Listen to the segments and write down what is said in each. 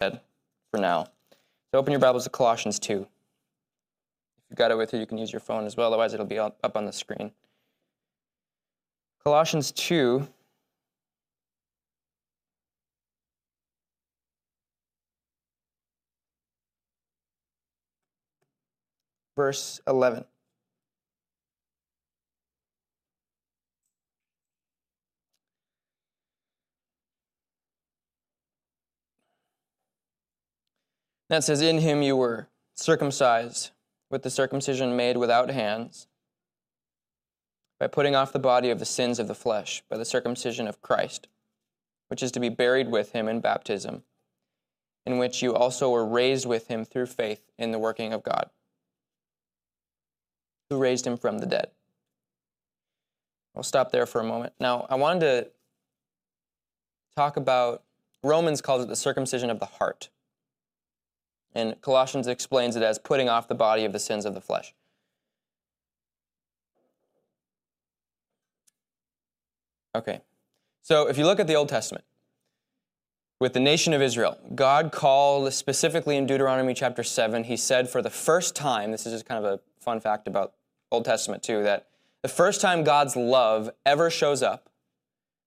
dead for now. So open your Bibles to Colossians 2. If you've got it with you, you can use your phone as well, otherwise, it'll be up on the screen. Colossians 2. Verse 11. That says, In him you were circumcised with the circumcision made without hands, by putting off the body of the sins of the flesh by the circumcision of Christ, which is to be buried with him in baptism, in which you also were raised with him through faith in the working of God, who raised him from the dead. I'll stop there for a moment. Now, I wanted to talk about Romans calls it the circumcision of the heart. And Colossians explains it as putting off the body of the sins of the flesh. Okay. So if you look at the Old Testament, with the nation of Israel, God called specifically in Deuteronomy chapter 7, he said for the first time, this is just kind of a fun fact about Old Testament too, that the first time God's love ever shows up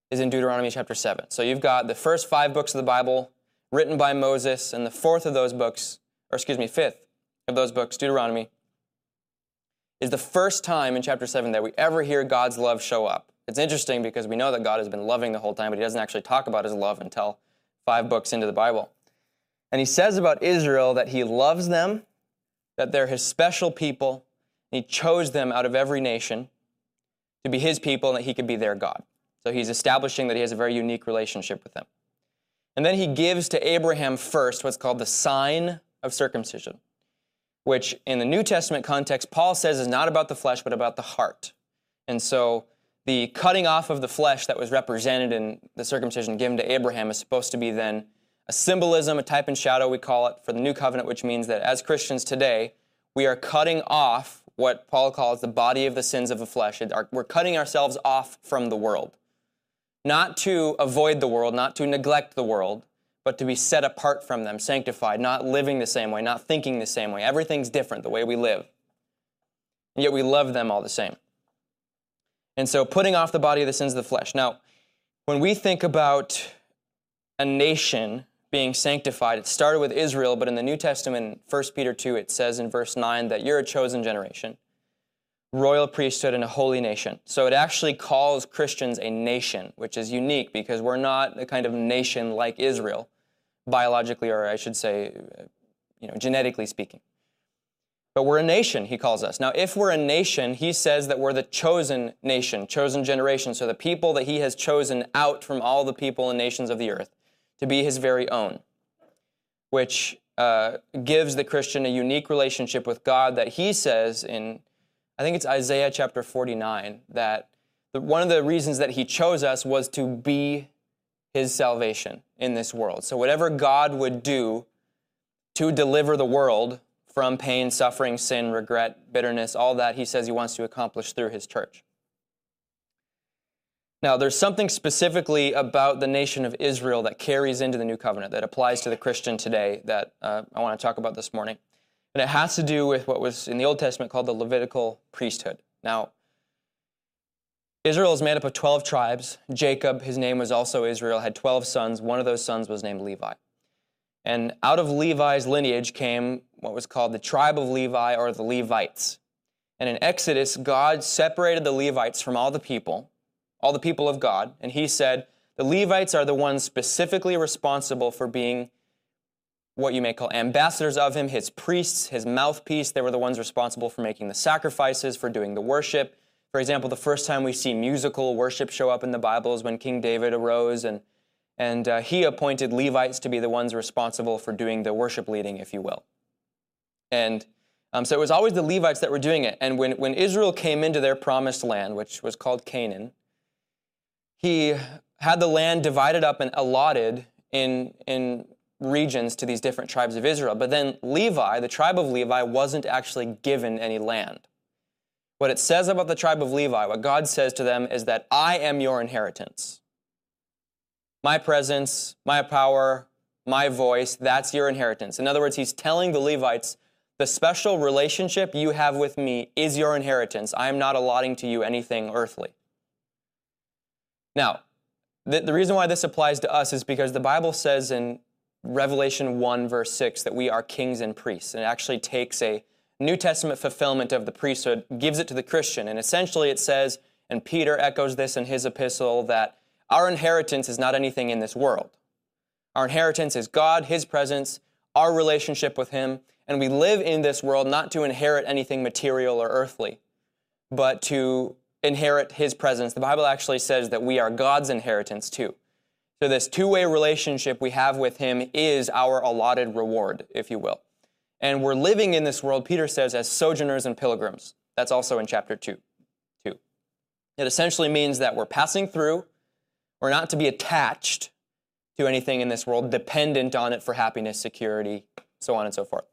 is in Deuteronomy chapter 7. So you've got the first five books of the Bible written by Moses, and the fourth of those books, or excuse me, fifth of those books, Deuteronomy, is the first time in chapter 7 that we ever hear God's love show up. It's interesting because we know that God has been loving the whole time, but he doesn't actually talk about his love until five books into the Bible. And he says about Israel that he loves them, that they're his special people, and he chose them out of every nation to be his people and that he could be their God. So he's establishing that he has a very unique relationship with them. And then he gives to Abraham first what's called the sign of circumcision, which in the New Testament context, Paul says is not about the flesh, but about the heart. And so the cutting off of the flesh that was represented in the circumcision given to Abraham is supposed to be then a symbolism, a type and shadow, we call it, for the new covenant, which means that as Christians today, we are cutting off what Paul calls the body of the sins of the flesh. We're cutting ourselves off from the world not to avoid the world, not to neglect the world, but to be set apart from them, sanctified, not living the same way, not thinking the same way. Everything's different the way we live. And yet we love them all the same. And so putting off the body of the sins of the flesh. Now, when we think about a nation being sanctified, it started with Israel, but in the New Testament, 1 Peter 2, it says in verse 9 that you're a chosen generation royal priesthood and a holy nation. So it actually calls Christians a nation, which is unique because we're not a kind of nation like Israel, biologically, or I should say, you know, genetically speaking. But we're a nation, he calls us. Now, if we're a nation, he says that we're the chosen nation, chosen generation. So the people that he has chosen out from all the people and nations of the earth to be his very own, which uh, gives the Christian a unique relationship with God that he says in I think it's Isaiah chapter 49 that the, one of the reasons that he chose us was to be his salvation in this world. So, whatever God would do to deliver the world from pain, suffering, sin, regret, bitterness, all that he says he wants to accomplish through his church. Now, there's something specifically about the nation of Israel that carries into the new covenant that applies to the Christian today that uh, I want to talk about this morning. And it has to do with what was in the Old Testament called the Levitical priesthood. Now, Israel is made up of 12 tribes. Jacob, his name was also Israel, had 12 sons. One of those sons was named Levi. And out of Levi's lineage came what was called the tribe of Levi or the Levites. And in Exodus, God separated the Levites from all the people, all the people of God, and he said, the Levites are the ones specifically responsible for being what you may call ambassadors of him, his priests, his mouthpiece. They were the ones responsible for making the sacrifices, for doing the worship. For example, the first time we see musical worship show up in the Bible is when King David arose and, and uh, he appointed Levites to be the ones responsible for doing the worship leading, if you will. And um, so it was always the Levites that were doing it. And when, when Israel came into their promised land, which was called Canaan, he had the land divided up and allotted in, in regions to these different tribes of Israel. But then Levi, the tribe of Levi, wasn't actually given any land. What it says about the tribe of Levi, what God says to them is that I am your inheritance. My presence, my power, my voice, that's your inheritance. In other words, he's telling the Levites, the special relationship you have with me is your inheritance. I am not allotting to you anything earthly. Now, the, the reason why this applies to us is because the Bible says in Revelation 1, verse 6, that we are kings and priests. And it actually takes a New Testament fulfillment of the priesthood, gives it to the Christian. And essentially it says, and Peter echoes this in his epistle, that our inheritance is not anything in this world. Our inheritance is God, His presence, our relationship with Him, and we live in this world not to inherit anything material or earthly, but to inherit His presence. The Bible actually says that we are God's inheritance too. So, this two way relationship we have with Him is our allotted reward, if you will. And we're living in this world, Peter says, as sojourners and pilgrims. That's also in chapter 2. 2. It essentially means that we're passing through, we're not to be attached to anything in this world, dependent on it for happiness, security, so on and so forth.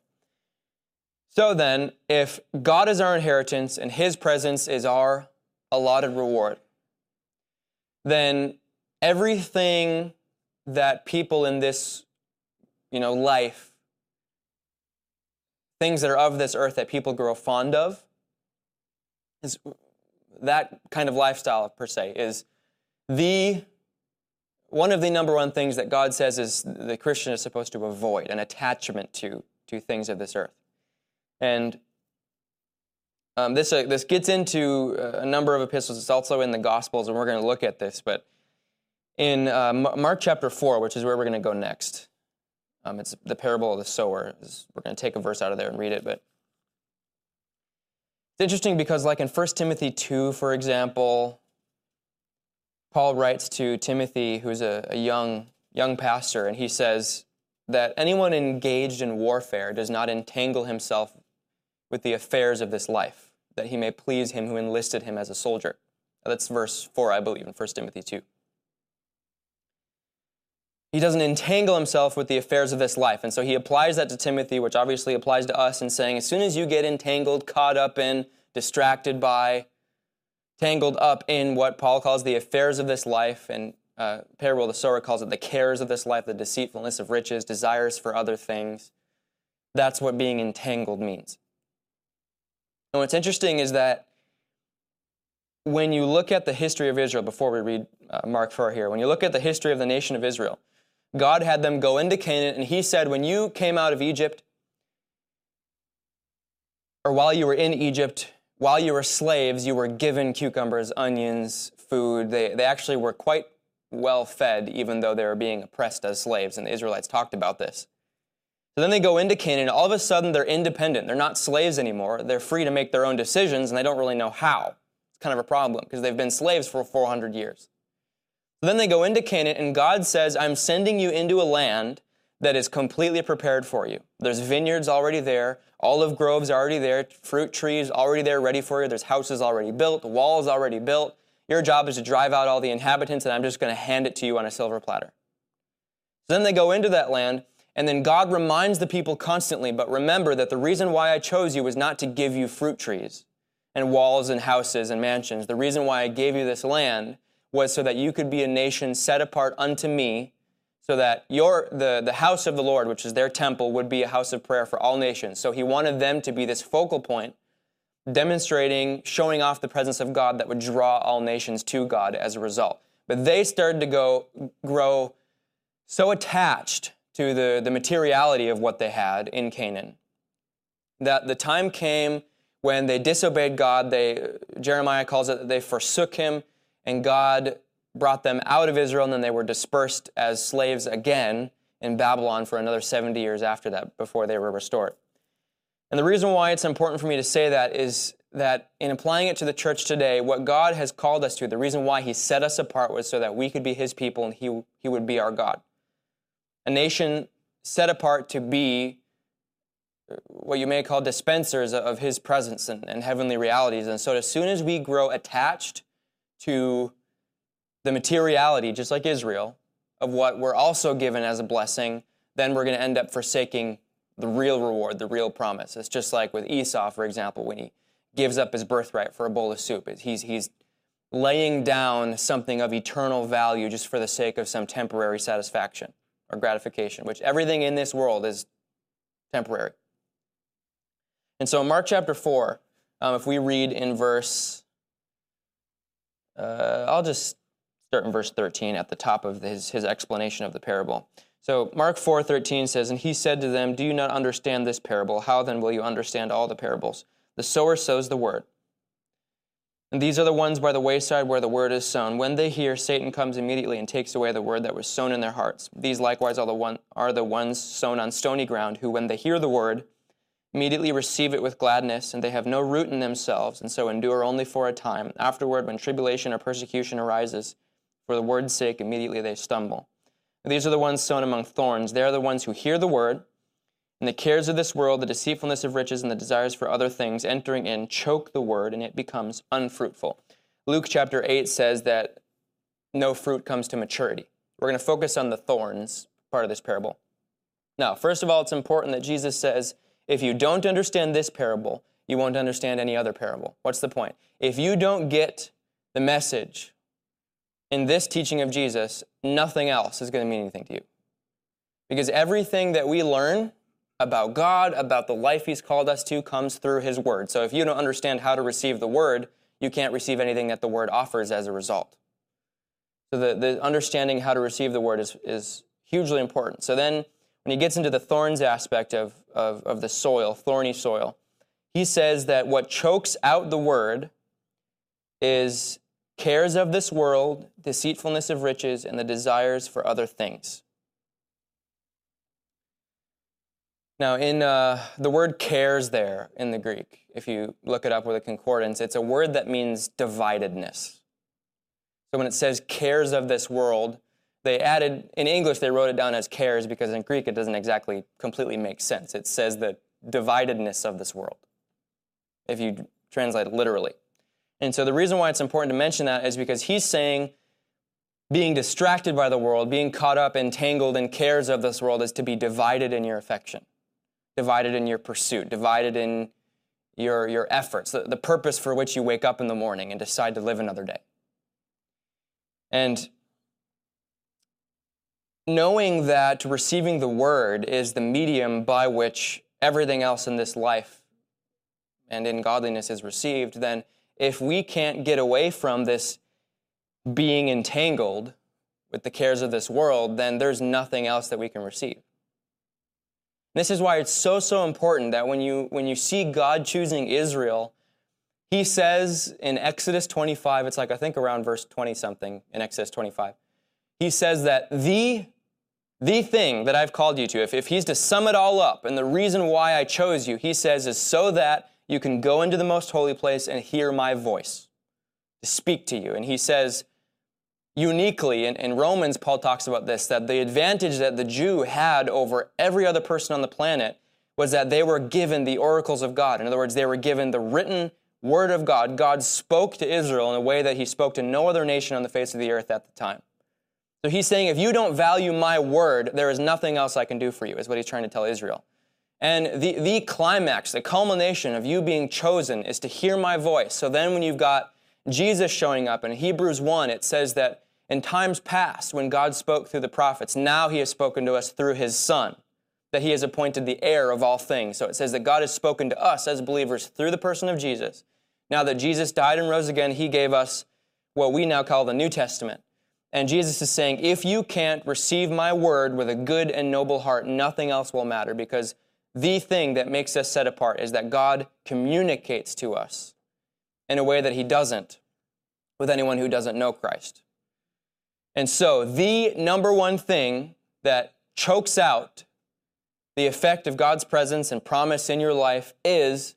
So then, if God is our inheritance and His presence is our allotted reward, then everything that people in this, you know, life, things that are of this earth that people grow fond of, is that kind of lifestyle per se is the one of the number one things that God says is the Christian is supposed to avoid an attachment to, to things of this earth. And um, this, uh, this gets into a number of epistles. It's also in the Gospels, and we're going to look at this. But in uh, Mark chapter 4, which is where we're going to go next, um, it's the parable of the sower. We're going to take a verse out of there and read it. But it's interesting because, like in 1 Timothy 2, for example, Paul writes to Timothy, who's a, a young, young pastor, and he says that anyone engaged in warfare does not entangle himself with the affairs of this life, that he may please him who enlisted him as a soldier. That's verse 4, I believe, in 1 Timothy 2. He doesn't entangle himself with the affairs of this life. And so he applies that to Timothy, which obviously applies to us, in saying, as soon as you get entangled, caught up in, distracted by, tangled up in what Paul calls the affairs of this life, and uh, Parable the Sower calls it the cares of this life, the deceitfulness of riches, desires for other things. That's what being entangled means. And what's interesting is that when you look at the history of Israel, before we read uh, Mark 4 here, when you look at the history of the nation of Israel, God had them go into Canaan, and He said, When you came out of Egypt, or while you were in Egypt, while you were slaves, you were given cucumbers, onions, food. They, they actually were quite well fed, even though they were being oppressed as slaves, and the Israelites talked about this. So then they go into Canaan, all of a sudden they're independent. They're not slaves anymore. They're free to make their own decisions, and they don't really know how. It's kind of a problem because they've been slaves for 400 years. Then they go into Canaan, and God says, I'm sending you into a land that is completely prepared for you. There's vineyards already there, olive groves already there, fruit trees already there ready for you. There's houses already built, walls already built. Your job is to drive out all the inhabitants, and I'm just going to hand it to you on a silver platter. So then they go into that land, and then God reminds the people constantly, but remember that the reason why I chose you was not to give you fruit trees and walls and houses and mansions. The reason why I gave you this land was so that you could be a nation set apart unto me so that your the, the house of the Lord, which is their temple, would be a house of prayer for all nations. So he wanted them to be this focal point, demonstrating, showing off the presence of God that would draw all nations to God as a result. But they started to go grow so attached to the, the materiality of what they had in Canaan that the time came when they disobeyed God. They Jeremiah calls it that they forsook him, and God brought them out of Israel, and then they were dispersed as slaves again in Babylon for another 70 years after that before they were restored. And the reason why it's important for me to say that is that in applying it to the church today, what God has called us to, the reason why He set us apart was so that we could be His people and He, he would be our God. A nation set apart to be what you may call dispensers of His presence and, and heavenly realities. And so, as soon as we grow attached to the materiality, just like Israel, of what we're also given as a blessing, then we're going to end up forsaking the real reward, the real promise. It's just like with Esau, for example, when he gives up his birthright for a bowl of soup. He's, he's laying down something of eternal value just for the sake of some temporary satisfaction. or gratification, which everything in this world is temporary. And so, in Mark chapter 4, um, if we read in verse, uh, I'll just start in verse 13 at the top of his, his explanation of the parable. So Mark 4:13 says, "And he said to them, Do you not understand this parable? How then will you understand all the parables? The sower sows the word. And these are the ones by the wayside where the word is sown. When they hear, Satan comes immediately and takes away the word that was sown in their hearts. These likewise are the, one, are the ones sown on stony ground, who, when they hear the word, immediately receive it with gladness, and they have no root in themselves, and so endure only for a time. Afterward, when tribulation or persecution arises, for the word's sake, immediately they stumble. These are the ones sown among thorns. They are the ones who hear the word, and the cares of this world, the deceitfulness of riches, and the desires for other things entering in choke the word, and it becomes unfruitful. Luke chapter 8 says that no fruit comes to maturity. We're going to focus on the thorns part of this parable. Now, first of all, it's important that Jesus says, if you don't understand this parable, you won't understand any other parable. What's the point? If you don't get the message in this teaching of Jesus, nothing else is going to mean anything to you. Because everything that we learn about God, about the life He's called us to, comes through His Word. So if you don't understand how to receive the Word, you can't receive anything that the Word offers as a result. So the, the understanding how to receive the Word is, is hugely important. So then, when he gets into the thorns aspect of, of, of the soil, thorny soil, he says that what chokes out the Word is cares of this world, deceitfulness of riches, and the desires for other things. Now, in uh, the word cares there in the Greek, if you look it up with a concordance, it's a word that means dividedness. So when it says cares of this world, they added, in English, they wrote it down as cares because in Greek it doesn't exactly completely make sense. It says the dividedness of this world, if you translate it literally. And so the reason why it's important to mention that is because he's saying being distracted by the world, being caught up, entangled in cares of this world is to be divided in your affection, divided in your pursuit, divided in your, your efforts, the, the purpose for which you wake up in the morning and decide to live another day. And knowing that receiving the word is the medium by which everything else in this life and in godliness is received, then if we can't get away from this being entangled with the cares of this world, then there's nothing else that we can receive. This is why it's so, so important that when you, when you see God choosing Israel, he says in Exodus 25, it's like I think around verse 20 something in Exodus 25, he says that the, the thing that I've called you to, if, if he's to sum it all up, and the reason why I chose you, he says, is so that you can go into the most holy place and hear my voice to speak to you. And he says, uniquely, in, in Romans, Paul talks about this, that the advantage that the Jew had over every other person on the planet was that they were given the oracles of God. In other words, they were given the written word of God. God spoke to Israel in a way that he spoke to no other nation on the face of the earth at the time. So he's saying, if you don't value my word, there is nothing else I can do for you, is what he's trying to tell Israel. And the, the climax, the culmination of you being chosen is to hear my voice. So then when you've got Jesus showing up in Hebrews 1, it says that in times past, when God spoke through the prophets, now he has spoken to us through his Son, that he has appointed the heir of all things. So it says that God has spoken to us as believers through the person of Jesus. Now that Jesus died and rose again, he gave us what we now call the New Testament. And Jesus is saying, if you can't receive my word with a good and noble heart, nothing else will matter because the thing that makes us set apart is that God communicates to us in a way that he doesn't with anyone who doesn't know Christ. And so, the number one thing that chokes out the effect of God's presence and promise in your life is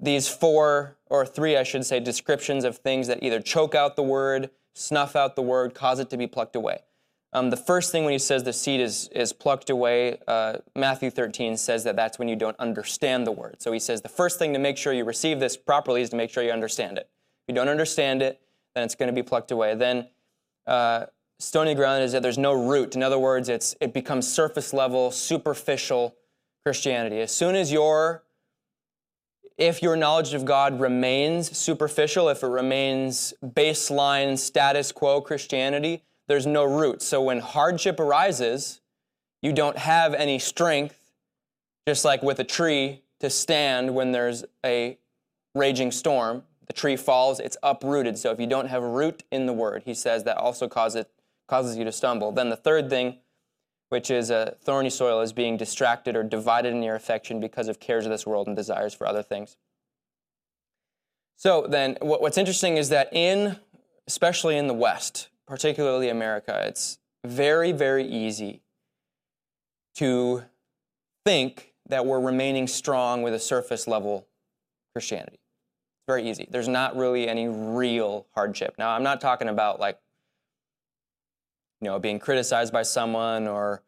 these four or three, I should say, descriptions of things that either choke out the word, snuff out the word, cause it to be plucked away. Um, the first thing when he says the seed is, is plucked away, uh, Matthew 13 says that that's when you don't understand the word. So he says the first thing to make sure you receive this properly is to make sure you understand it. If you don't understand it, then it's going to be plucked away. Then uh, stony ground is that there's no root. In other words, it's, it becomes surface level, superficial Christianity. As soon as your, if your knowledge of God remains superficial, if it remains baseline status quo Christianity, there's no root. So when hardship arises, you don't have any strength, just like with a tree, to stand when there's a raging storm. The tree falls, it's uprooted. So if you don't have root in the word, he says that also causes, causes you to stumble. Then the third thing, which is a thorny soil, is being distracted or divided in your affection because of cares of this world and desires for other things. So then, what's interesting is that in, especially in the West, particularly America, it's very, very easy to think that we're remaining strong with a surface level Christianity. It's very easy. There's not really any real hardship. Now, I'm not talking about like, you know, being criticized by someone or,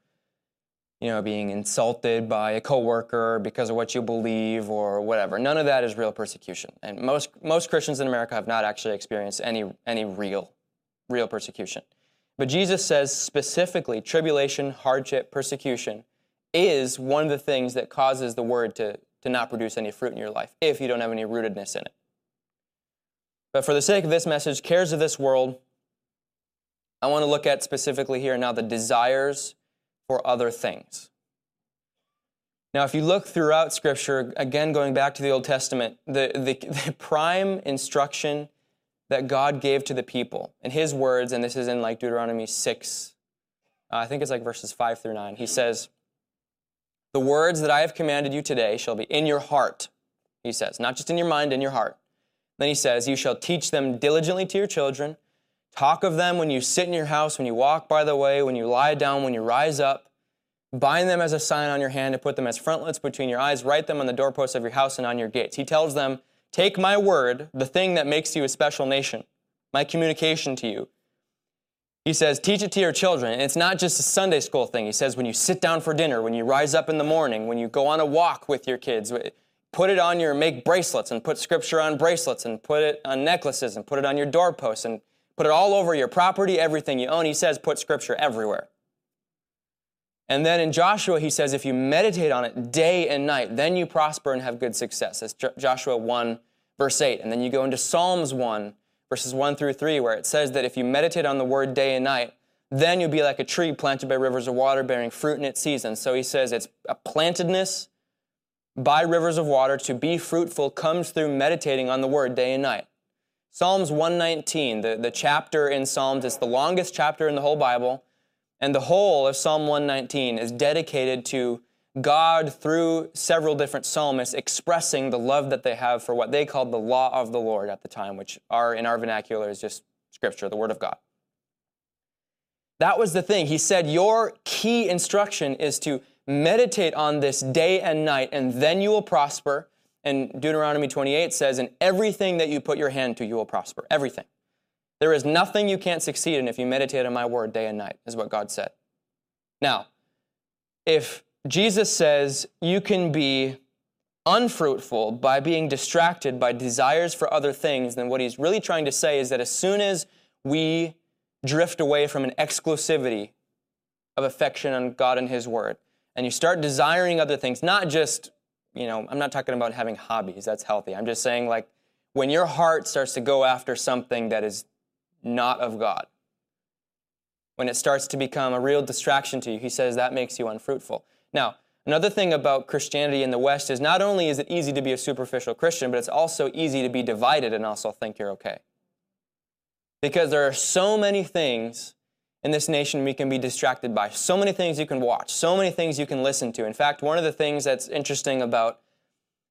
you know, being insulted by a coworker because of what you believe or whatever. None of that is real persecution. And most most Christians in America have not actually experienced any any real real persecution. But Jesus says specifically tribulation, hardship, persecution is one of the things that causes the word to, to not produce any fruit in your life if you don't have any rootedness in it. But for the sake of this message, cares of this world, I want to look at specifically here now the desires for other things. Now, if you look throughout Scripture, again going back to the Old Testament, the, the, the prime instruction that God gave to the people. In his words, and this is in like Deuteronomy 6, uh, I think it's like verses 5 through 9, he says, The words that I have commanded you today shall be in your heart, he says, not just in your mind, in your heart. Then he says, You shall teach them diligently to your children. Talk of them when you sit in your house, when you walk by the way, when you lie down, when you rise up. Bind them as a sign on your hand and put them as frontlets between your eyes. Write them on the doorposts of your house and on your gates. He tells them, Take my word, the thing that makes you a special nation, my communication to you. He says, teach it to your children. And it's not just a Sunday school thing. He says, when you sit down for dinner, when you rise up in the morning, when you go on a walk with your kids, put it on your, make bracelets and put scripture on bracelets and put it on necklaces and put it on your doorposts and put it all over your property, everything you own. He says, put scripture everywhere. And then in Joshua, he says, if you meditate on it day and night, then you prosper and have good success. That's Joshua 1, verse 8. And then you go into Psalms 1, verses 1 through 3, where it says that if you meditate on the word day and night, then you'll be like a tree planted by rivers of water, bearing fruit in its season. So he says it's a plantedness by rivers of water to be fruitful comes through meditating on the word day and night. Psalms 119, the, the chapter in Psalms, it's the longest chapter in the whole Bible. And the whole of Psalm 119 is dedicated to God through several different psalmists expressing the love that they have for what they called the law of the Lord at the time, which are in our vernacular is just scripture, the word of God. That was the thing. He said, Your key instruction is to meditate on this day and night, and then you will prosper. And Deuteronomy 28 says, In everything that you put your hand to, you will prosper. Everything. There is nothing you can't succeed in if you meditate on my word day and night, is what God said. Now, if Jesus says you can be unfruitful by being distracted by desires for other things, then what he's really trying to say is that as soon as we drift away from an exclusivity of affection on God and his word, and you start desiring other things, not just, you know, I'm not talking about having hobbies, that's healthy. I'm just saying, like, when your heart starts to go after something that is not of God. When it starts to become a real distraction to you, he says that makes you unfruitful. Now, another thing about Christianity in the West is not only is it easy to be a superficial Christian, but it's also easy to be divided and also think you're okay. Because there are so many things in this nation we can be distracted by, so many things you can watch, so many things you can listen to. In fact, one of the things that's interesting about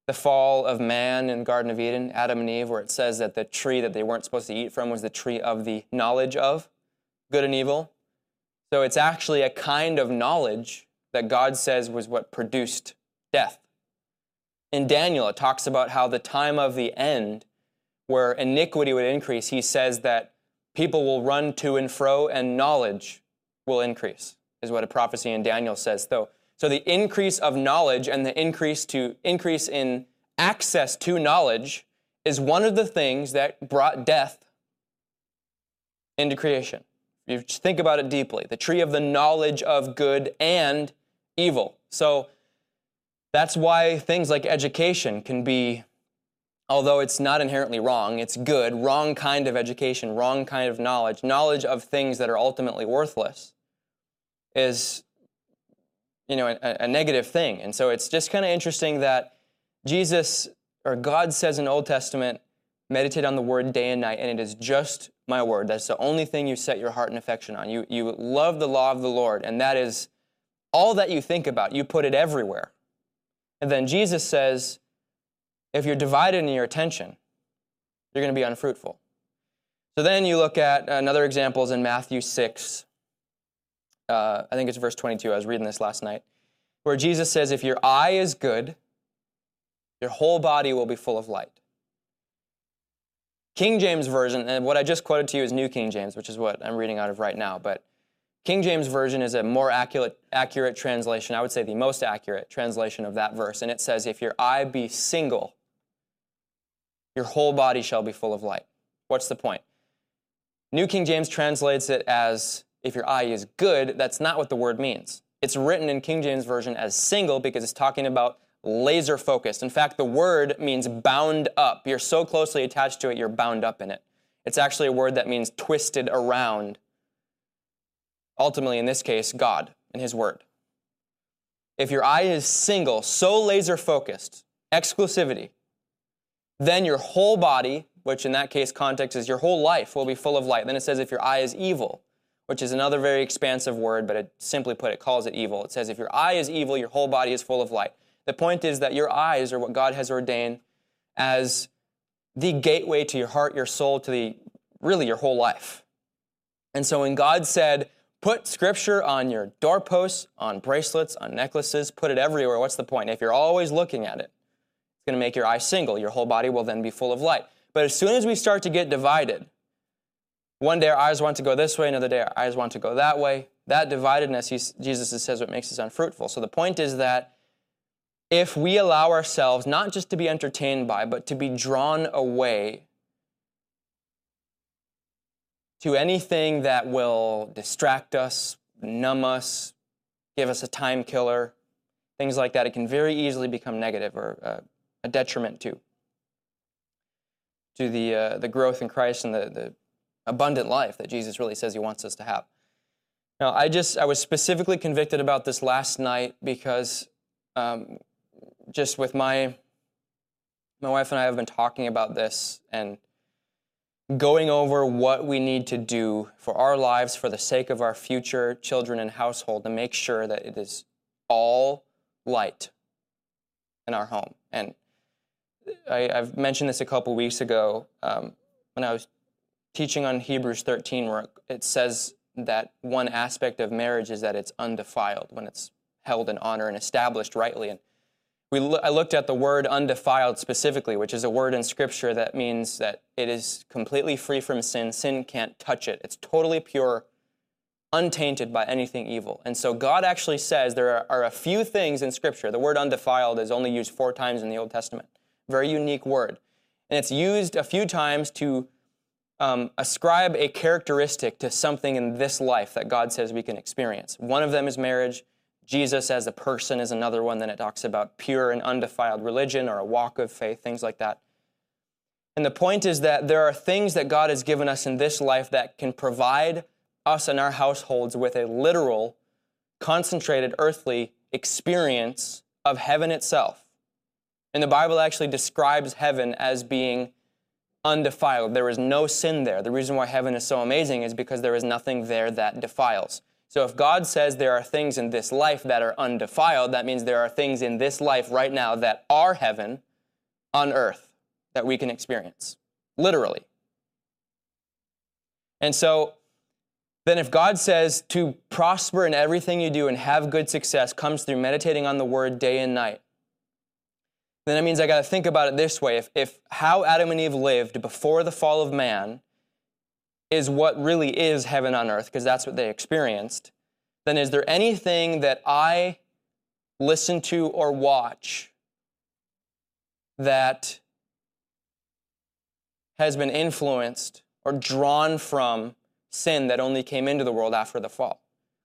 the fall of man in Garden of Eden, Adam and Eve, where it says that the tree that they weren't supposed to eat from was the tree of the knowledge of good and evil. So it's actually a kind of knowledge that God says was what produced death. In Daniel, it talks about how the time of the end, where iniquity would increase, he says that people will run to and fro and knowledge will increase, is what a prophecy in Daniel says. Though so the increase of knowledge and the increase to increase in access to knowledge is one of the things that brought death into creation. You think about it deeply. The tree of the knowledge of good and evil. So that's why things like education can be although it's not inherently wrong, it's good, wrong kind of education, wrong kind of knowledge, knowledge of things that are ultimately worthless is you know a, a negative thing. And so it's just kind of interesting that Jesus or God says in Old Testament, meditate on the word day and night, and it is just my word. That's the only thing you set your heart and affection on. You, you love the law of the Lord, and that is all that you think about. You put it everywhere. And then Jesus says, if you're divided in your attention, you're going to be unfruitful. So then you look at another example is in Matthew 6. Uh, I think it's verse 22. I was reading this last night, where Jesus says, If your eye is good, your whole body will be full of light. King James Version, and what I just quoted to you is New King James, which is what I'm reading out of right now, but King James Version is a more accurate, accurate translation, I would say the most accurate translation of that verse. And it says, If your eye be single, your whole body shall be full of light. What's the point? New King James translates it as, If your eye is good. That's not what the word means. It's written in King James Version as single because it's talking about laser focused. In fact, the word means bound up. You're so closely attached to it, you're bound up in it. It's actually a word that means twisted around ultimately, in this case, God and His Word. If your eye is single, so laser focused, exclusivity, then your whole body, which in that case context is your whole life, will be full of light. Then it says, if your eye is evil, which is another very expansive word, but it simply put, it calls it evil. It says, if your eye is evil, your whole body is full of light. The point is that your eyes are what God has ordained as the gateway to your heart, your soul, to the really your whole life. And so when God said, Put scripture on your doorposts, on bracelets, on necklaces, put it everywhere. What's the point? If you're always looking at it, it's going to make your eye single. Your whole body will then be full of light. But as soon as we start to get divided, one day our eyes want to go this way, another day our eyes want to go that way. That dividedness, Jesus says, what makes us unfruitful. So the point is that if we allow ourselves not just to be entertained by, but to be drawn away to anything that will distract us, numb us, give us a time killer, things like that, it can very easily become negative or uh, a detriment to to the uh, the growth in Christ and the, the abundant life that Jesus really says He wants us to have. Now, I just I was specifically convicted about this last night because um, just with my my wife and I have been talking about this and going over what we need to do for our lives for the sake of our future children and household to make sure that it is all light in our home. And I, have mentioned this a couple weeks ago um, when I was teaching on Hebrews 13, where it says that one aspect of marriage is that it's undefiled when it's held in honor and established rightly. And we I looked at the word undefiled specifically, which is a word in Scripture that means that it is completely free from sin. Sin can't touch it. It's totally pure, untainted by anything evil. And so God actually says there are, are a few things in Scripture. The word undefiled is only used four times in the Old Testament. Very unique word. And it's used a few times to um, ascribe a characteristic to something in this life that God says we can experience. One of them is marriage. Jesus as a person is another one. Then it talks about pure and undefiled religion or a walk of faith, things like that. And the point is that there are things that God has given us in this life that can provide us and our households with a literal, concentrated earthly experience of heaven itself. And the Bible actually describes heaven as being undefiled. There is no sin there. The reason why heaven is so amazing is because there is nothing there that defiles. So if God says there are things in this life that are undefiled, that means there are things in this life right now that are heaven on earth that we can experience, literally. And so then if God says to prosper in everything you do and have good success comes through meditating on the word day and night, then that means I got to think about it this way. If, if how Adam and Eve lived before the fall of man is what really is heaven on earth, because that's what they experienced, then is there anything that I listen to or watch that has been influenced or drawn from sin that only came into the world after the fall?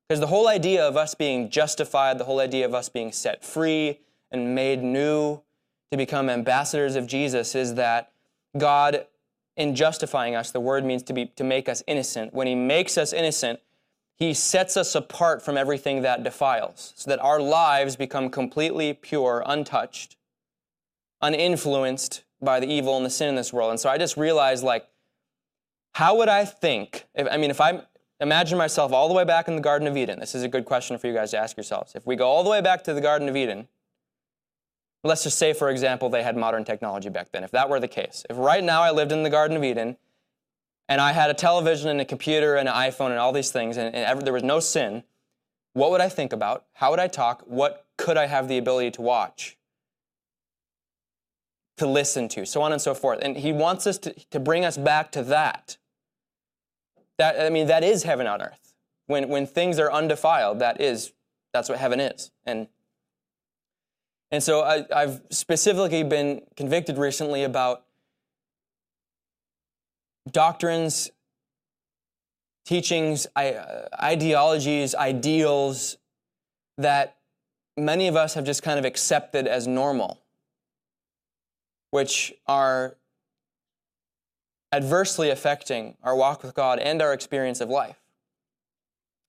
Because the whole idea of us being justified, the whole idea of us being set free and made new, to become ambassadors of Jesus is that God, in justifying us, the word means to, be, to make us innocent. When He makes us innocent, He sets us apart from everything that defiles, so that our lives become completely pure, untouched, uninfluenced by the evil and the sin in this world. And so I just realized, like, how would I think? If, I mean, if I imagine myself all the way back in the Garden of Eden, this is a good question for you guys to ask yourselves. If we go all the way back to the Garden of Eden, let's just say, for example, they had modern technology back then. If that were the case, if right now I lived in the Garden of Eden and I had a television and a computer and an iPhone and all these things and, and ever, there was no sin, what would I think about? How would I talk? What could I have the ability to watch? To listen to, so on and so forth. And he wants us to, to bring us back to that. That I mean, that is heaven on earth. When when things are undefiled, that is that's what heaven is. And and so I, I've specifically been convicted recently about doctrines, teachings, uh, ideologies, ideals that many of us have just kind of accepted as normal, which are adversely affecting our walk with God and our experience of life,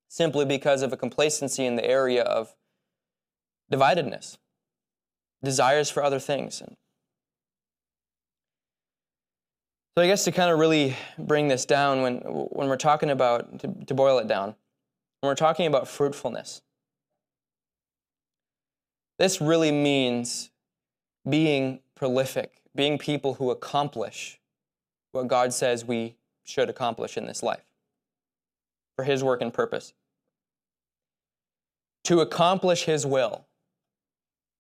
simply because of a complacency in the area of dividedness, desires for other things. And so, I guess to kind of really bring this down, when, when we're talking about, to, to boil it down, when we're talking about fruitfulness, this really means being prolific, being people who accomplish what God says we should accomplish in this life for His work and purpose. To accomplish His will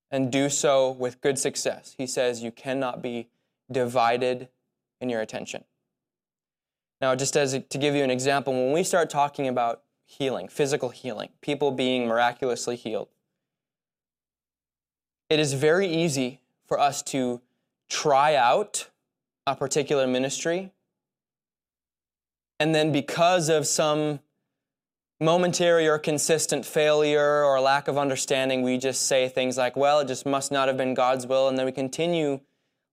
and do so with good success, He says you cannot be divided in your attention. Now, just as to give you an example, when we start talking about healing, physical healing, people being miraculously healed, it is very easy for us to try out a particular ministry. And then, because of some momentary or consistent failure or lack of understanding, we just say things like, well, it just must not have been God's will. And then we continue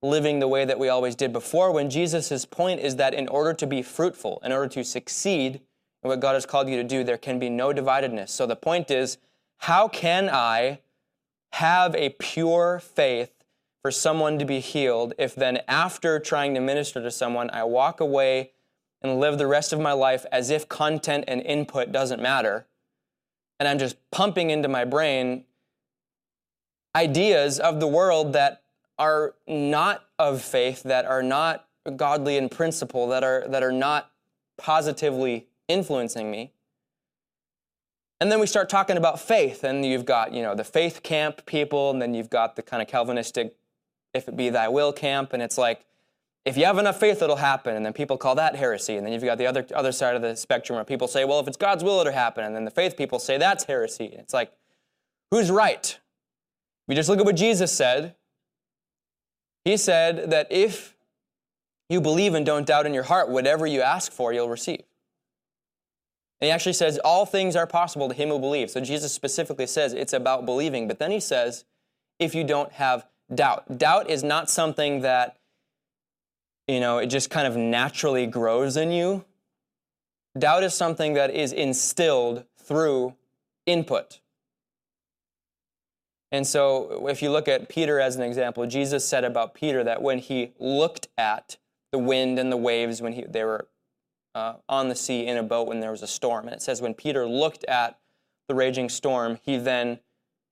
living the way that we always did before, when Jesus' point is that in order to be fruitful, in order to succeed in what God has called you to do, there can be no dividedness. So the point is, how can I have a pure faith for someone to be healed if then after trying to minister to someone, I walk away and live the rest of my life as if content and input doesn't matter, and I'm just pumping into my brain ideas of the world that are not of faith, that are not godly in principle, that are, that are not positively influencing me. And then we start talking about faith, and you've got, you know, the faith camp people, and then you've got the kind of Calvinistic if it be thy will camp, and it's like, if you have enough faith, it'll happen. And then people call that heresy. And then you've got the other, other side of the spectrum where people say, well, if it's God's will, it'll happen. And then the faith people say that's heresy. It's like, who's right? We just look at what Jesus said. He said that if you believe and don't doubt in your heart, whatever you ask for, you'll receive. And he actually says, all things are possible to him who believes. So Jesus specifically says it's about believing. But then he says, if you don't have doubt. Doubt is not something that, you know, it just kind of naturally grows in you. Doubt is something that is instilled through input. And so, if you look at Peter as an example, Jesus said about Peter that when he looked at the wind and the waves when he, they were uh, on the sea in a boat when there was a storm, and it says when Peter looked at the raging storm, he then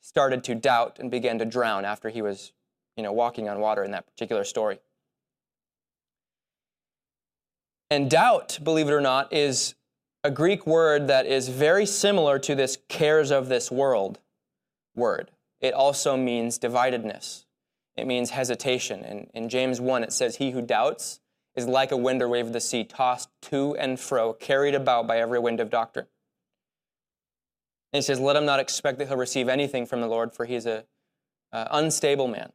started to doubt and began to drown after he was you know, walking on water in that particular story. And doubt, believe it or not, is a Greek word that is very similar to this cares of this world word. It also means dividedness. It means hesitation. In, in James 1, it says, He who doubts is like a wind or wave of the sea, tossed to and fro, carried about by every wind of doctrine. And he says, Let him not expect that he'll receive anything from the Lord, for he is an uh, unstable man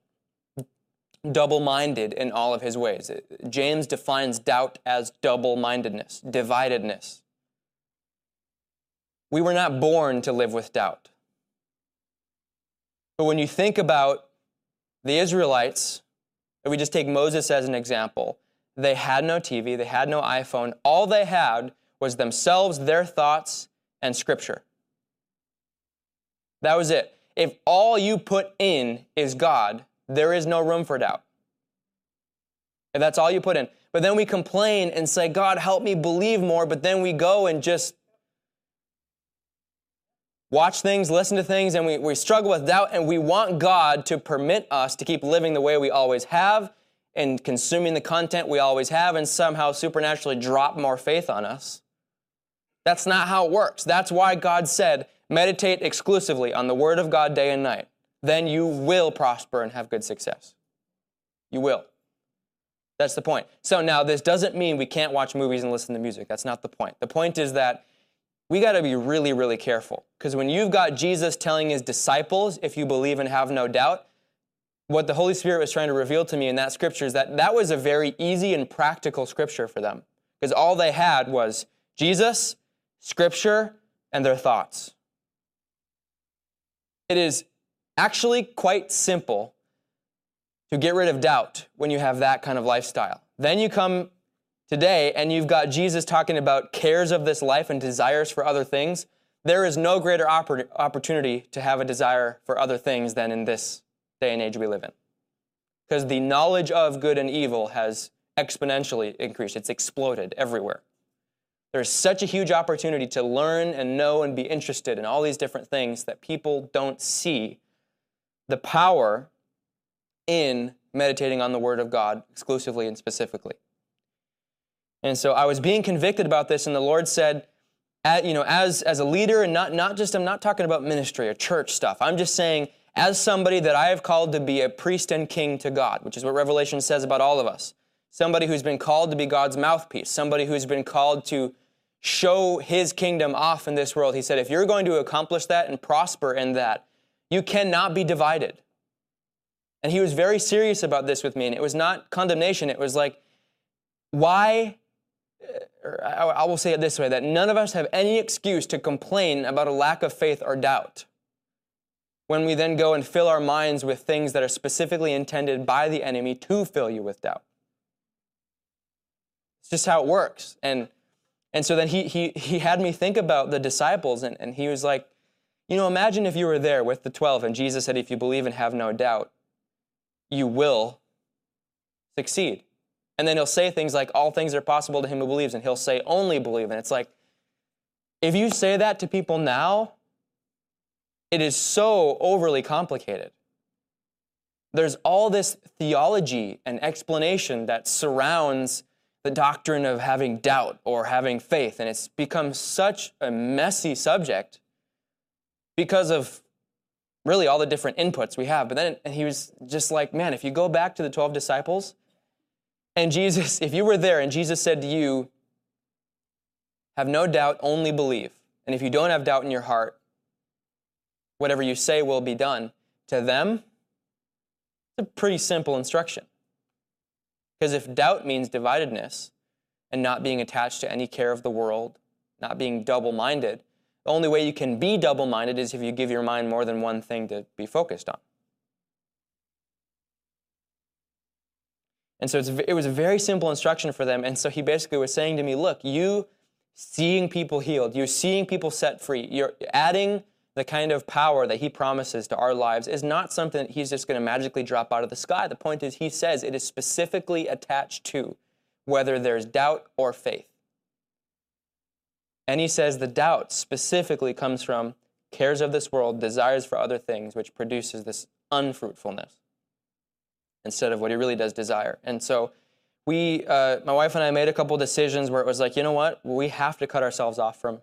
double minded in all of his ways. James defines doubt as double mindedness, dividedness. We were not born to live with doubt. But when you think about The Israelites, if we just take Moses as an example, they had no TV, they had no iPhone. All they had was themselves, their thoughts, and scripture. That was it. If all you put in is God, there is no room for doubt. If that's all you put in. But then we complain and say, God, help me believe more. But then we go and just watch things, listen to things, and we, we struggle with doubt, and we want God to permit us to keep living the way we always have and consuming the content we always have and somehow supernaturally drop more faith on us. That's not how it works. That's why God said, meditate exclusively on the Word of God day and night. Then you will prosper and have good success. You will. That's the point. So now, this doesn't mean we can't watch movies and listen to music. That's not the point. The point is that we got to be really, really careful. Because when you've got Jesus telling his disciples, if you believe and have no doubt, what the Holy Spirit was trying to reveal to me in that scripture is that that was a very easy and practical scripture for them. Because all they had was Jesus, scripture, and their thoughts. It is actually quite simple to get rid of doubt when you have that kind of lifestyle. Then you come today and you've got Jesus talking about cares of this life and desires for other things. There is no greater opportunity to have a desire for other things than in this day and age we live in. Because the knowledge of good and evil has exponentially increased, it's exploded everywhere. There's such a huge opportunity to learn and know and be interested in all these different things that people don't see the power in meditating on the Word of God exclusively and specifically. And so I was being convicted about this, and the Lord said, you know, as, as a leader, and not, not just, I'm not talking about ministry or church stuff. I'm just saying, as somebody that I have called to be a priest and king to God, which is what Revelation says about all of us. Somebody who's been called to be God's mouthpiece, somebody who's been called to show his kingdom off in this world. He said, if you're going to accomplish that and prosper in that, you cannot be divided. And he was very serious about this with me, and it was not condemnation. It was like, why? Uh, I will say it this way that none of us have any excuse to complain about a lack of faith or doubt when we then go and fill our minds with things that are specifically intended by the enemy to fill you with doubt. It's just how it works. And, and so then he, he, he had me think about the disciples, and, and he was like, You know, imagine if you were there with the 12, and Jesus said, If you believe and have no doubt, you will succeed. And then he'll say things like, All things are possible to him who believes, and he'll say, Only believe. And it's like, if you say that to people now, it is so overly complicated. There's all this theology and explanation that surrounds the doctrine of having doubt or having faith, and it's become such a messy subject because of really all the different inputs we have. But then he was just like, man, if you go back to the 12 disciples, and Jesus, if you were there and Jesus said to you, have no doubt, only believe. And if you don't have doubt in your heart, whatever you say will be done. To them, it's a pretty simple instruction. Because if doubt means dividedness and not being attached to any care of the world, not being double minded, the only way you can be double minded is if you give your mind more than one thing to be focused on. And so it was a very simple instruction for them. And so he basically was saying to me, Look, you seeing people healed, you're seeing people set free, you're adding the kind of power that he promises to our lives is not something that he's just going to magically drop out of the sky. The point is, he says it is specifically attached to whether there's doubt or faith. And he says the doubt specifically comes from cares of this world, desires for other things, which produces this unfruitfulness instead of what he really does desire. And so, we, uh, my wife and I made a couple decisions where it was like, you know what, we have to cut ourselves off from.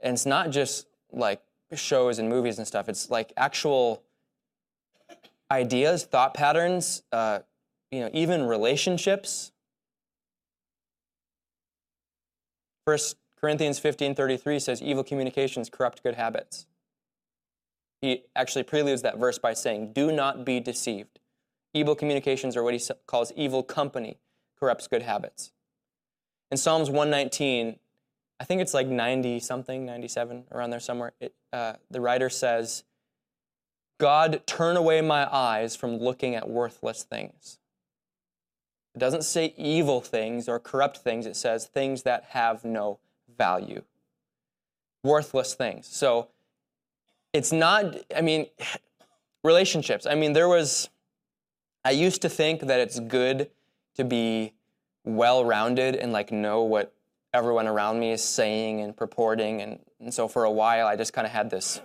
And it's not just like shows and movies and stuff. It's like actual ideas, thought patterns, uh, you know, even relationships. First Corinthians 15 33 says, Evil communications corrupt good habits. He actually preludes that verse by saying, Do not be deceived. Evil communications, or what he calls evil company, corrupts good habits. In Psalms 119, I think it's like 90 something, 97, around there somewhere. It, uh, the writer says, God, turn away my eyes from looking at worthless things. It doesn't say evil things or corrupt things, it says things that have no value. Worthless things. So it's not, I mean, relationships. I mean, there was, I used to think that it's good to be well rounded and like know what everyone around me is saying and purporting. And, and so for a while, I just kind of had this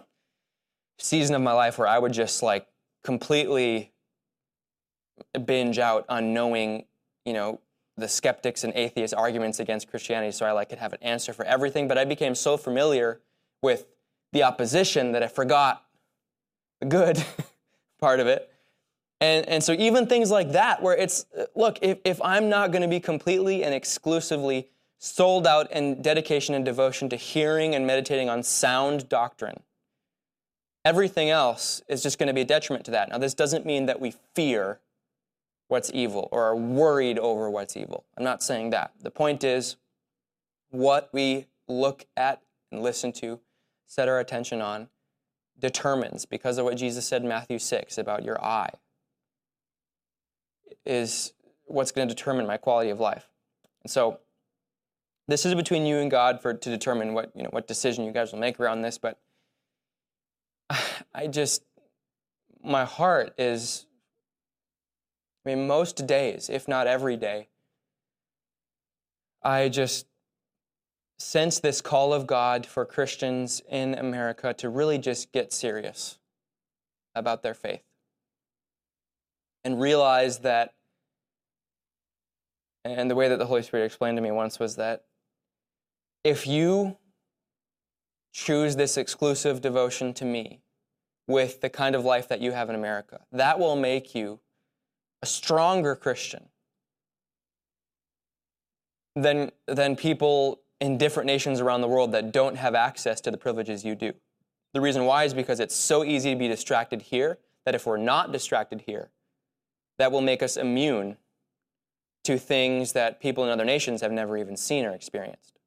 season of my life where I would just like completely binge out on knowing, you know, the skeptics and atheists arguments against Christianity so I like could have an answer for everything. But I became so familiar with the opposition that I forgot the good part of it. And, and so even things like that, where it's, look, if, if I'm not going to be completely and exclusively sold out in dedication and devotion to hearing and meditating on sound doctrine, everything else is just going to be a detriment to that. Now, this doesn't mean that we fear what's evil or are worried over what's evil. I'm not saying that. The point is what we look at and listen to, set our attention on, determines, because of what Jesus said in Matthew 6 about your eye, is what's going to determine my quality of life. And so, this is between you and God for to determine what you know what decision you guys will make around this. But I just, my heart is. I mean, most days, if not every day, I just sense this call of God for Christians in America to really just get serious about their faith and realize that, and the way that the Holy Spirit explained to me once was that if you choose this exclusive devotion to me with the kind of life that you have in America, that will make you a stronger Christian than, than people in different nations around the world that don't have access to the privileges you do. The reason why is because it's so easy to be distracted here that if we're not distracted here, that will make us immune to things that people in other nations have never even seen or experienced.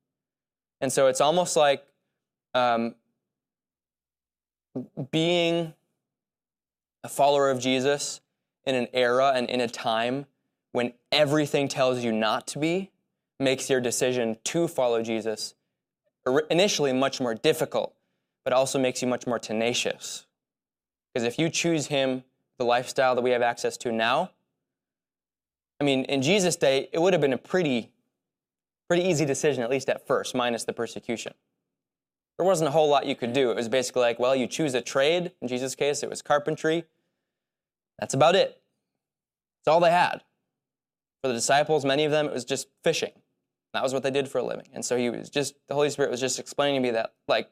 And so it's almost like um, being a follower of Jesus in an era and in a time when everything tells you not to be makes your decision to follow Jesus initially much more difficult, but also makes you much more tenacious. Because if you choose Him, the lifestyle that we have access to now, I mean, in Jesus' day, it would have been a pretty, pretty easy decision, at least at first, minus the persecution. There wasn't a whole lot you could do. It was basically like, well, you choose a trade. In Jesus' case, it was carpentry. That's about it. That's all they had. For the disciples, many of them, it was just fishing. That was what they did for a living. And so he was just, the Holy Spirit was just explaining to me that, like,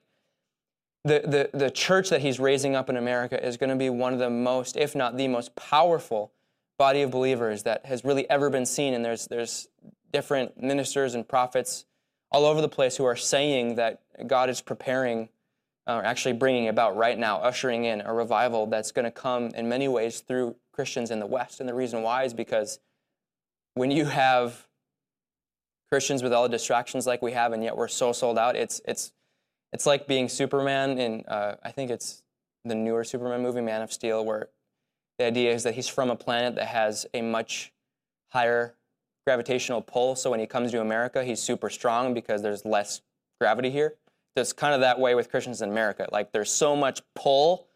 the, the, the church that he's raising up in America is going to be one of the most, if not the most powerful body of believers that has really ever been seen. And there's, there's different ministers and prophets all over the place who are saying that God is preparing, or actually bringing about right now, ushering in a revival that's going to come in many ways through Christians in the West. And the reason why is because when you have Christians with all the distractions like we have, and yet we're so sold out. It's it's it's like being Superman in uh, I think it's the newer Superman movie, Man of Steel, where the idea is that he's from a planet that has a much higher gravitational pull. So when he comes to America, he's super strong because there's less gravity here. It's kind of that way with Christians in America. Like there's so much pull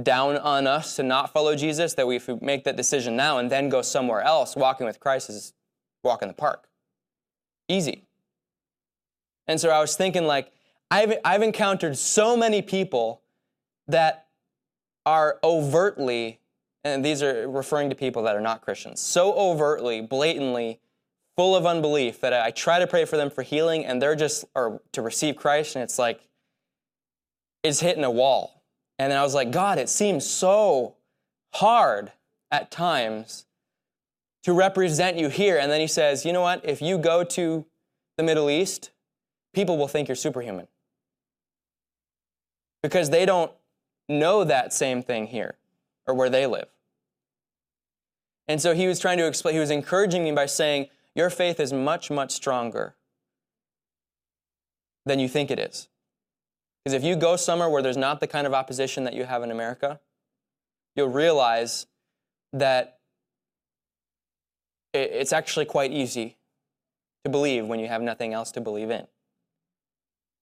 down on us to not follow Jesus that we, if we make that decision now and then go somewhere else, walking with Christ is walk in the park easy. And so I was thinking, like, I've, I've encountered so many people that are overtly, and these are referring to people that are not Christians, so overtly, blatantly full of unbelief that I try to pray for them for healing and they're just, or to receive Christ, and it's like, it's hitting a wall. And then I was like, God, it seems so hard at times to represent you here. And then he says, you know what? If you go to the Middle East, people will think you're superhuman. Because they don't know that same thing here or where they live. And so he was trying to explain, he was encouraging me by saying, Your faith is much, much stronger than you think it is. Because if you go somewhere where there's not the kind of opposition that you have in America, you'll realize that it's actually quite easy to believe when you have nothing else to believe in.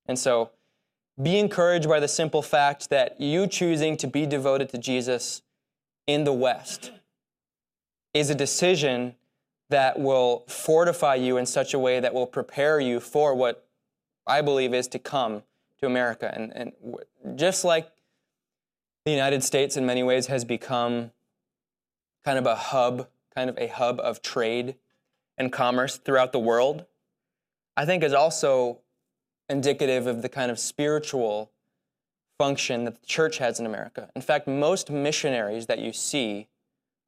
And so, be encouraged by the simple fact that you choosing to be devoted to Jesus in the West is a decision that will fortify you in such a way that will prepare you for what I believe is to come to America. And, and just like the United States, in many ways, has become kind of a hub, kind of a hub of trade and commerce throughout the world, I think is also indicative of the kind of spiritual function that the church has in America. In fact, most missionaries that you see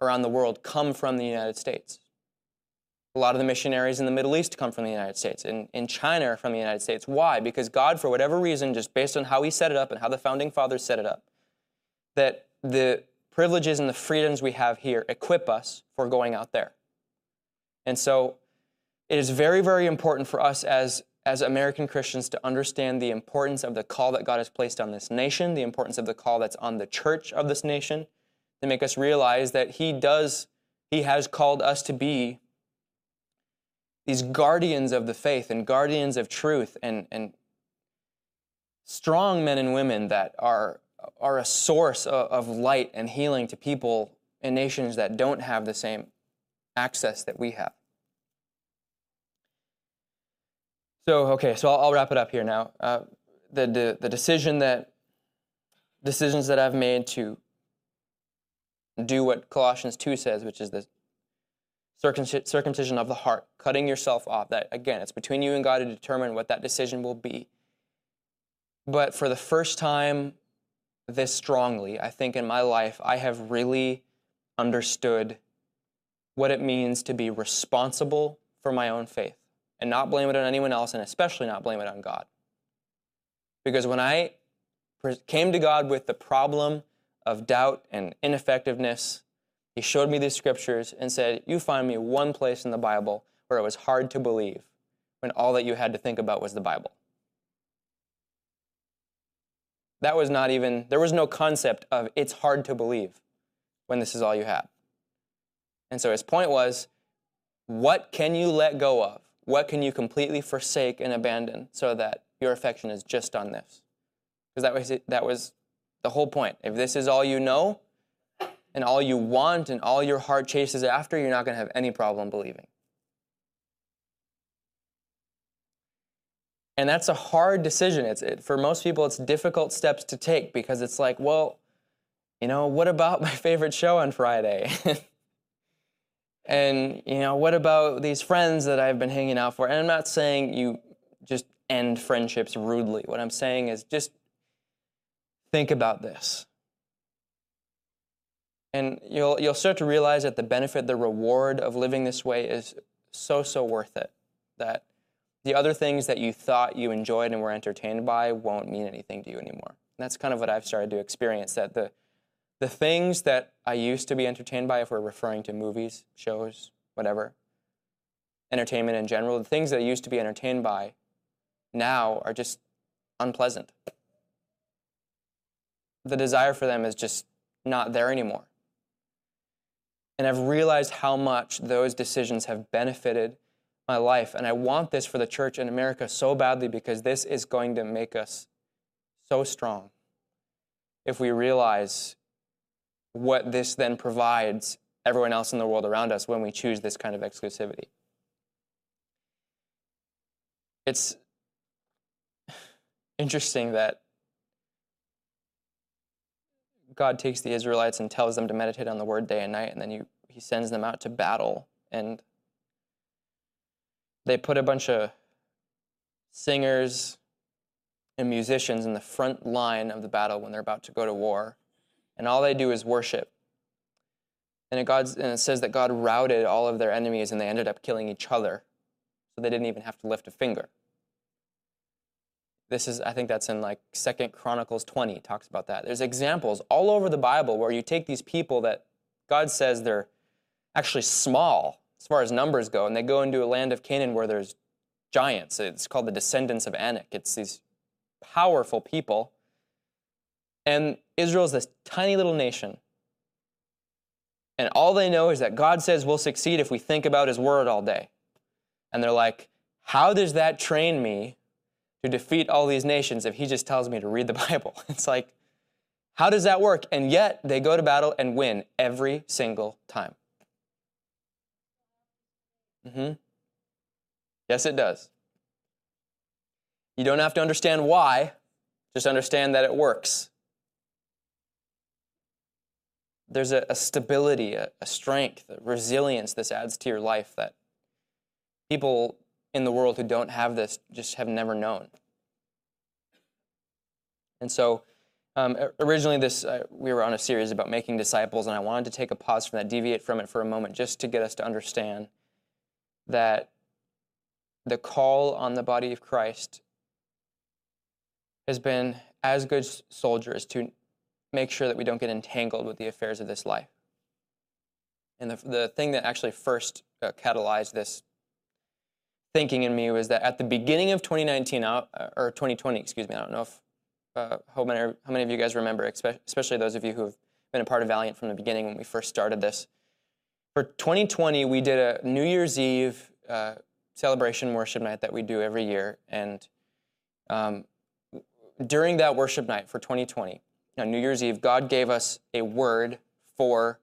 around the world come from the United States. A lot of the missionaries in the Middle East come from the United States, in, in China from the United States. Why? Because God, for whatever reason, just based on how He set it up and how the founding fathers set it up, that the privileges and the freedoms we have here equip us for going out there. And so it is very, very important for us as, as American Christians to understand the importance of the call that God has placed on this nation, the importance of the call that's on the church of this nation, to make us realize that He does, He has called us to be these guardians of the faith and guardians of truth and, and strong men and women that are, are a source of, of light and healing to people in nations that don't have the same access that we have. So, okay, so I'll, I'll wrap it up here now. Uh, the, the, the decision that, decisions that I've made to do what Colossians 2 says, which is the circumcision of the heart, cutting yourself off. That, again, it's between you and God to determine what that decision will be. But for the first time this strongly, I think in my life, I have really understood what it means to be responsible for my own faith and not blame it on anyone else, and especially not blame it on God. Because when I came to God with the problem of doubt and ineffectiveness, He showed me these scriptures and said, You find me one place in the Bible where it was hard to believe when all that you had to think about was the Bible. That was not even, there was no concept of it's hard to believe when this is all you have. And so his point was, what can you let go of? What can you completely forsake and abandon so that your affection is just on this? Because that was, that was the whole point. If this is all you know and all you want and all your heart chases after, you're not going to have any problem believing. And that's a hard decision. It's it, for most people, it's difficult steps to take because it's like, well, you know, what about my favorite show on Friday? And, you know, what about these friends that I've been hanging out for? And I'm not saying you just end friendships rudely. What I'm saying is just think about this. And you'll, you'll start to realize that the benefit, the reward of living this way is so, so worth it. That the other things that you thought you enjoyed and were entertained by won't mean anything to you anymore. And that's kind of what I've started to experience that the, the things that I used to be entertained by, if we're referring to movies, shows, whatever, entertainment in general, the things that I used to be entertained by now are just unpleasant. The desire for them is just not there anymore. And I've realized how much those decisions have benefited my life. And I want this for the church in America so badly because this is going to make us so strong if we realize what this then provides everyone else in the world around us when we choose this kind of exclusivity. It's interesting that God takes the Israelites and tells them to meditate on the word day and night, and then you, he sends them out to battle. And they put a bunch of singers and musicians in the front line of the battle when they're about to go to war and all they do is worship. And it, God's, and it says that God routed all of their enemies and they ended up killing each other. So they didn't even have to lift a finger. This is, I think that's in like Second Chronicles 20, talks about that. There's examples all over the Bible where you take these people that God says they're actually small as far as numbers go, and they go into a land of Canaan where there's giants. It's called the descendants of Anak. It's these powerful people and Israel is this tiny little nation And all they know is that God says we'll succeed if we think about his word all day. And they're like, how does that train me to defeat all these nations if he just tells me to read the Bible? It's like, how does that work? And yet they go to battle and win every single time. Mm-hmm. Yes, it does. You don't have to understand why, just understand that it works. There's a, a stability, a, a strength, a resilience this adds to your life that people in the world who don't have this just have never known. And so, um, originally, this uh, we were on a series about making disciples, and I wanted to take a pause from that, deviate from it for a moment, just to get us to understand that the call on the body of Christ has been as good soldiers to make sure that we don't get entangled with the affairs of this life. And the, the thing that actually first uh, catalyzed this thinking in me was that at the beginning of 2019, uh, or 2020, excuse me, I don't know if, uh, how, many, how many of you guys remember, especially those of you who have been a part of Valiant from the beginning when we first started this. For 2020, we did a New Year's Eve uh, celebration worship night that we do every year. And um, during that worship night for 2020, on New Year's Eve, God gave us a word for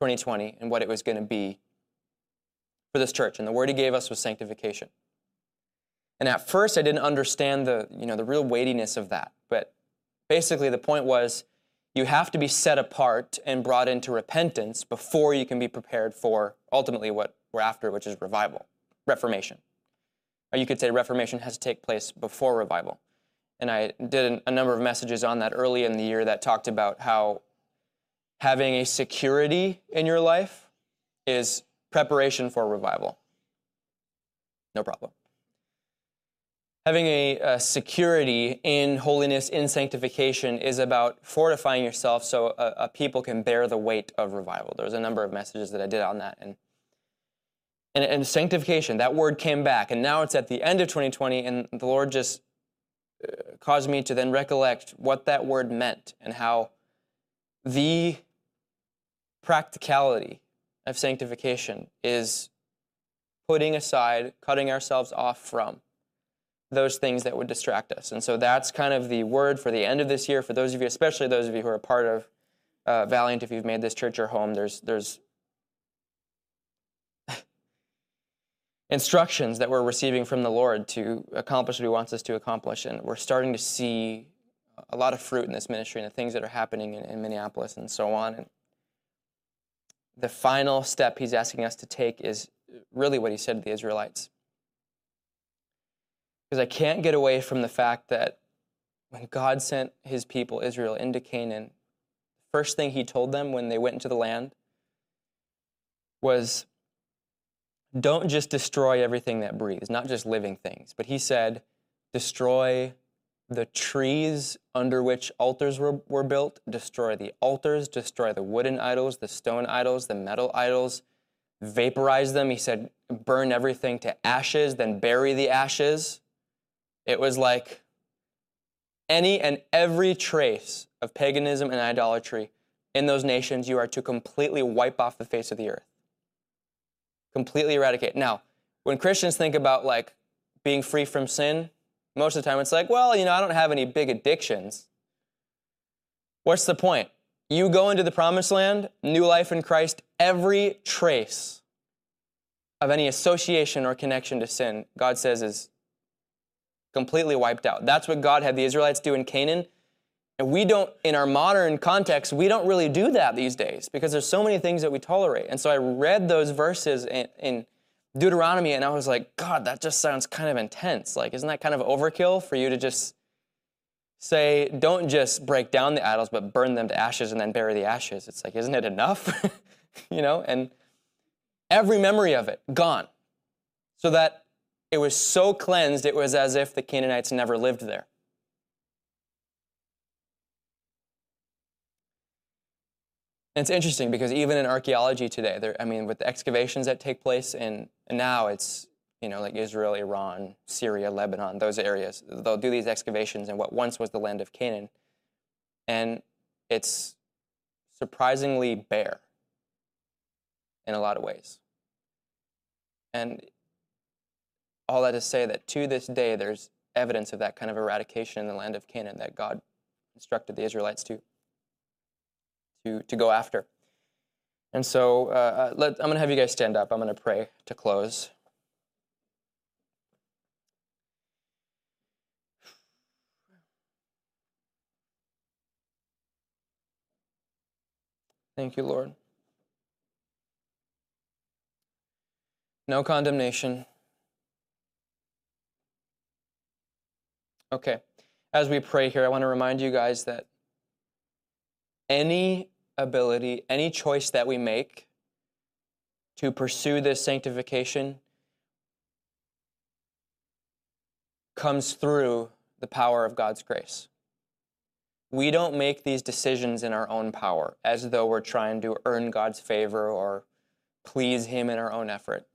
2020 and what it was going to be for this church. And the word he gave us was sanctification. And at first I didn't understand the, you know, the real weightiness of that. But basically the point was you have to be set apart and brought into repentance before you can be prepared for ultimately what we're after, which is revival, reformation. Or you could say reformation has to take place before revival. And I did a number of messages on that early in the year that talked about how having a security in your life is preparation for revival. No problem. Having a, a, security in holiness, in sanctification, is about fortifying yourself so a, a, people can bear the weight of revival. There's a number of messages that I did on that. And, and, and sanctification, that word came back. And now it's at the end of 2020, and the Lord just uh, caused me to then recollect what that word meant and how the practicality of sanctification is putting aside, cutting ourselves off from those things that would distract us. And so that's kind of the word for the end of this year for those of you, especially those of you who are part of uh, Valiant, if you've made this church your home, there's, there's instructions that we're receiving from the Lord to accomplish what He wants us to accomplish. And we're starting to see a lot of fruit in this ministry and the things that are happening in, in Minneapolis and so on. And the final step He's asking us to take is really what He said to the Israelites. Because I can't get away from the fact that when God sent His people, Israel, into Canaan, the first thing He told them when they went into the land was don't just destroy everything that breathes, not just living things, but he said, destroy the trees under which altars were, were built, destroy the altars, destroy the wooden idols, the stone idols, the metal idols, vaporize them. He said, burn everything to ashes, then bury the ashes. It was like any and every trace of paganism and idolatry in those nations, you are to completely wipe off the face of the earth completely eradicate. Now, when Christians think about like being free from sin, most of the time it's like, well, you know, I don't have any big addictions. What's the point? You go into the promised land, new life in Christ, every trace of any association or connection to sin, God says is completely wiped out. That's what God had the Israelites do in Canaan. And we don't, in our modern context, we don't really do that these days because there's so many things that we tolerate. And so I read those verses in, in Deuteronomy and I was like, God, that just sounds kind of intense. Like, isn't that kind of overkill for you to just say, don't just break down the idols, but burn them to ashes and then bury the ashes? It's like, isn't it enough? you know? And every memory of it gone. So that it was so cleansed, it was as if the Canaanites never lived there. It's interesting because even in archaeology today, there, I mean, with the excavations that take place, and now it's you know like Israel, Iran, Syria, Lebanon, those areas. They'll do these excavations in what once was the land of Canaan, and it's surprisingly bare. in a lot of ways. And all that to say that to this day, there's evidence of that kind of eradication in the land of Canaan that God instructed the Israelites to, to, to go after. And so uh, uh let, I'm going to have you guys stand up. I'm going to pray to close. Thank you, Lord. No condemnation. Okay. As we pray here, I want to remind you guys that any ability, any choice that we make to pursue this sanctification comes through the power of God's grace. We don't make these decisions in our own power as though we're trying to earn God's favor or please Him in our own effort.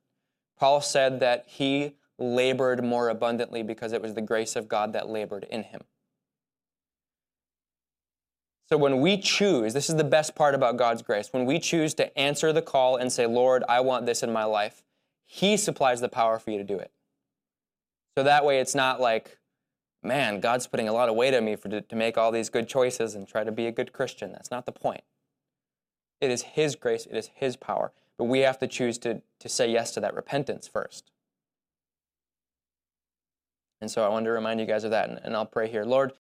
Paul said that he labored more abundantly because it was the grace of God that labored in him. So when we choose, this is the best part about God's grace, when we choose to answer the call and say, Lord, I want this in my life, He supplies the power for you to do it. So that way it's not like, man, God's putting a lot of weight on me for, to, to make all these good choices and try to be a good Christian. That's not the point. It is His grace, it is His power. But we have to choose to, to say yes to that repentance first. And so I wanted to remind you guys of that, and, and I'll pray here. Lord,